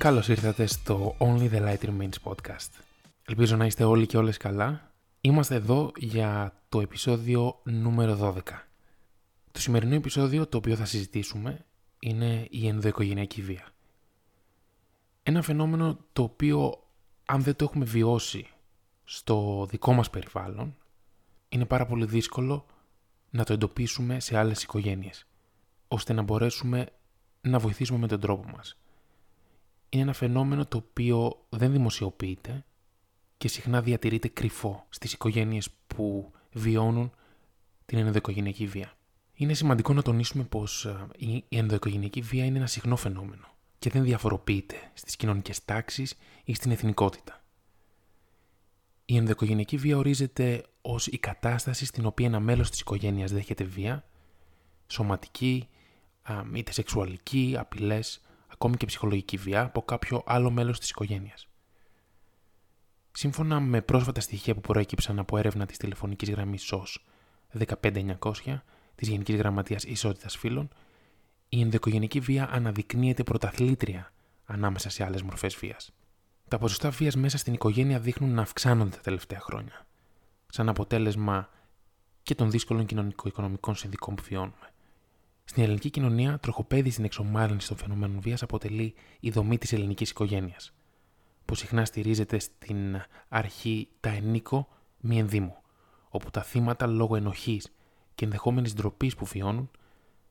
Καλώς ήρθατε στο Only the Light Remains podcast. Ελπίζω να είστε όλοι και όλες καλά. Είμαστε εδώ για το επεισόδιο νούμερο 12. Το σημερινό επεισόδιο το οποίο θα συζητήσουμε είναι η ενδοοικογενειακή βία. Ένα φαινόμενο το οποίο αν δεν το έχουμε βιώσει στο δικό μας περιβάλλον είναι πάρα πολύ δύσκολο να το εντοπίσουμε σε άλλες οικογένειες ώστε να μπορέσουμε να βοηθήσουμε με τον τρόπο μας. Είναι ένα φαινόμενο το οποίο δεν δημοσιοποιείται και συχνά διατηρείται κρυφό στις οικογένειες που βιώνουν την ενδοοικογενειακή βία. Είναι σημαντικό να τονίσουμε πως ε, η ενδοοικογενειακή βία είναι ένα συχνό φαινόμενο και δεν διαφοροποιείται στις κοινωνικές τάξεις ή στην εθνικότητα. Η ενδοοικογενειακή βία ορίζεται ως η κατάσταση στην οποία ένα μέλος της οικογένειας δέχεται βία, σωματική, είτε σεξουαλική, απειλές, ακόμη και ψυχολογική βία από κάποιο άλλο μέλος της οικογένειας. Σύμφωνα με πρόσφατα στοιχεία που προέκυψαν από έρευνα της τηλεφωνικής γραμμής SOS 15900 της Γενικής Γραμματείας Ισότητας Φύλων, η ενδοοικογενειακή βία αναδεικνύεται πρωταθλήτρια ανάμεσα σε άλλες μορφές βίας. Τα ποσοστά βίας μέσα στην οικογένεια δείχνουν να αυξάνονται τα τελευταία χρόνια, σαν αποτέλεσμα και των δύσκολων κοινωνικο-οικονομικών συνδικών που βιώνουμε. Στην ελληνική κοινωνία, τροχοπέδι στην εξομάλυνση των φαινομένων βίας αποτελεί η δομή της ελληνικής οικογένειας, που συχνά στηρίζεται στην αρχή τα ενίκο μη ενδύμου, όπου τα θύματα λόγω ενοχής και ενδεχόμενης ντροπής που βιώνουν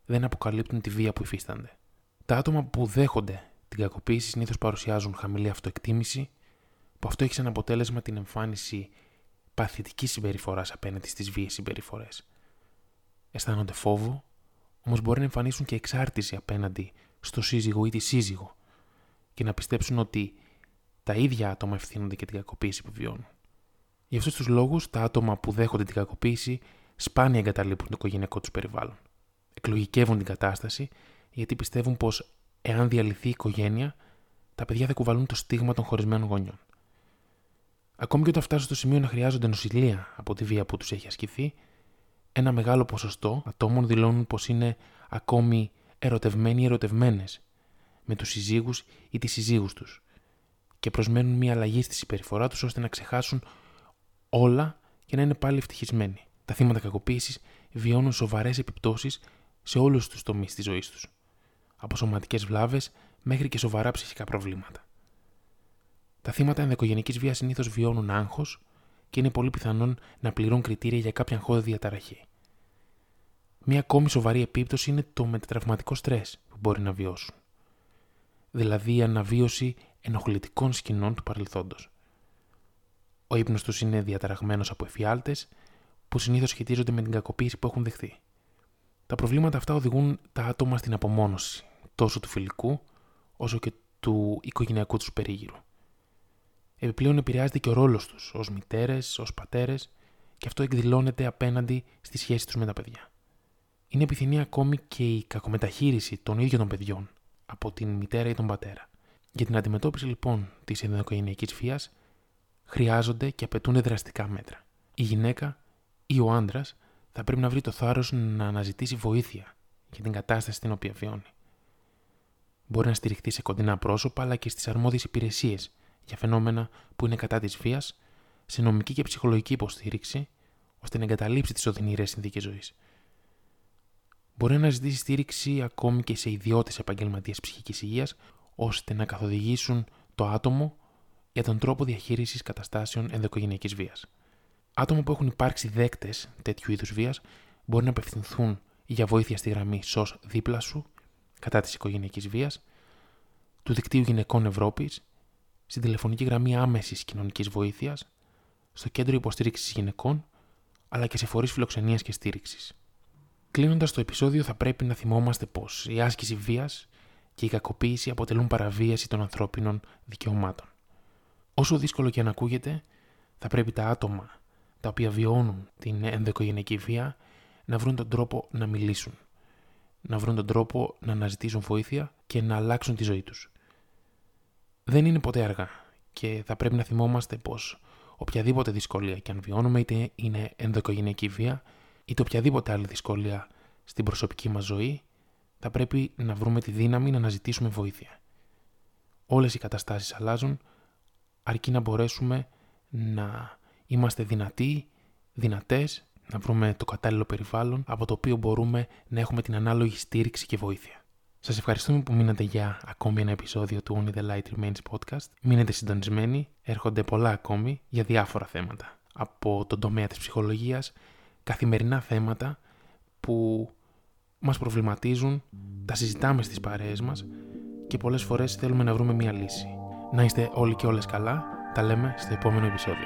δεν αποκαλύπτουν τη βία που υφίστανται. Τα άτομα που δέχονται την κακοποίηση συνήθως παρουσιάζουν χαμηλή αυτοεκτίμηση, που αυτό έχει σαν αποτέλεσμα την εμφάνιση παθητικής συμπεριφοράς απέναντι στις βίαιε συμπεριφορές. Αισθάνονται φόβο, όμως μπορεί να εμφανίσουν και εξάρτηση απέναντι στο σύζυγο ή τη σύζυγο και να πιστέψουν ότι τα ίδια άτομα ευθύνονται για την κακοποίηση που βιώνουν. Για αυτούς τους λόγους, τα άτομα που δέχονται την κακοποίηση σπάνια εγκαταλείπουν το οικογενειακό τους περιβάλλον. Εκλογικεύουν την κατάσταση γιατί πιστεύουν πως εάν διαλυθεί η οικογένεια, τα παιδιά θα κουβαλούν το στίγμα των χωρισμένων γονιών. Ακόμη και όταν φτάσουν στο σημείο να χρειάζονται νοσηλεία από τη βία που τους έχει ασκηθεί, ένα μεγάλο ποσοστό ατόμων δηλώνουν πως είναι ακόμη ερωτευμένοι ή ερωτευμένες με τους συζύγους ή τις συζύγους τους και προσμένουν μια αλλαγή στη συμπεριφορά τους ώστε να ξεχάσουν όλα και να είναι πάλι ευτυχισμένοι. Τα θύματα κακοποίησης βιώνουν σοβαρές επιπτώσεις σε όλους τους τομείς της ζωής τους, από σωματικές βλάβες μέχρι και σοβαρά ψυχικά προβλήματα. Τα θύματα ενδοικογενειακή βίας συνήθως βιώνουν άγχος και είναι πολύ πιθανόν να πληρούν κριτήρια για κάποια αγχώδη διαταραχή. Μία ακόμη σοβαρή επίπτωση είναι το μετατραυματικό στρες που μπορεί να βιώσουν. Δηλαδή η αναβίωση ενοχλητικών σκηνών του παρελθόντος. Ο ύπνος τους είναι διαταραγμένος από εφιάλτες που συνήθως σχετίζονται με την κακοποίηση που έχουν δεχθεί. Τα προβλήματα αυτά οδηγούν τα άτομα στην απομόνωση τόσο του φιλικού όσο και του οικογενειακού τους περίγυρου. Επιπλέον επηρεάζεται και ο ρόλος τους ως μητέρες, ως πατέρες και αυτό εκδηλώνεται απέναντι στη σχέση τους με τα παιδιά. Είναι επιθυμία ακόμη και η κακομεταχείριση των ίδιων των παιδιών από την μητέρα ή τον πατέρα. Για την αντιμετώπιση λοιπόν της ενδοοικογενειακής βίας χρειάζονται και απαιτούν δραστικά μέτρα. Η γυναίκα ή ο άντρας θα πρέπει να βρει το θάρρος να αναζητήσει βοήθεια για την κατάσταση στην οποία βιώνει. Μπορεί να στηριχθεί σε κοντινά πρόσωπα αλλά και στις αρμόδιες υπηρεσίες για φαινόμενα που είναι κατά της βίας, σε νομική και ψυχολογική υποστήριξη, ώστε να εγκαταλείψει τις οδυνηρές συνθήκες ζωής. Μπορεί να ζητήσει στήριξη ακόμη και σε ιδιώτες επαγγελματίες ψυχικής υγείας, ώστε να καθοδηγήσουν το άτομο για τον τρόπο διαχείρισης καταστάσεων ενδοοικογενειακής βίας. Άτομα που έχουν υπάρξει δέκτες τέτοιου είδους βίας μπορεί να απευθυνθούν για βοήθεια στη γραμμή ΣΟΣ δίπλα σου κατά της οικογενειακής βίας, του Δικτύου Γυναικών Ευρώπης στην τηλεφωνική γραμμή άμεσης κοινωνικής βοήθειας, στο κέντρο υποστήριξης γυναικών, αλλά και σε φορείς φιλοξενίας και στήριξης. Κλείνοντας το επεισόδιο, θα πρέπει να θυμόμαστε πως η άσκηση βίας και η κακοποίηση αποτελούν παραβίαση των ανθρώπινων δικαιωμάτων. Όσο δύσκολο και αν ακούγεται, θα πρέπει τα άτομα τα οποία βιώνουν την ενδοοικογενειακή βία να βρουν τον τρόπο να μιλήσουν, να βρουν τον τρόπο να αναζητήσουν βοήθεια και να αλλάξουν τη ζωή τους δεν είναι ποτέ αργά και θα πρέπει να θυμόμαστε πως οποιαδήποτε δυσκολία και αν βιώνουμε είτε είναι ενδοοικογενειακή βία είτε οποιαδήποτε άλλη δυσκολία στην προσωπική μας ζωή θα πρέπει να βρούμε τη δύναμη να αναζητήσουμε βοήθεια. όλες οι καταστάσεις αλλάζουν, αρκεί να μπορέσουμε να είμαστε δυνατοί, δυνατές, να βρούμε το κατάλληλο περιβάλλον από το οποίο μπορούμε να έχουμε την ανάλογη στήριξη και βοήθεια. Σας ευχαριστούμε που μείνατε για ακόμη ένα επεισόδιο του Only the Light Remains podcast. Μείνετε συντονισμένοι, έρχονται πολλά ακόμη για διάφορα θέματα. Από τον τομέα της ψυχολογίας, καθημερινά θέματα που μας προβληματίζουν, τα συζητάμε στις παρέες μας και πολλές φορές θέλουμε να βρούμε μια λύση. Να είστε όλοι και όλες καλά, τα λέμε στο επόμενο επεισόδιο.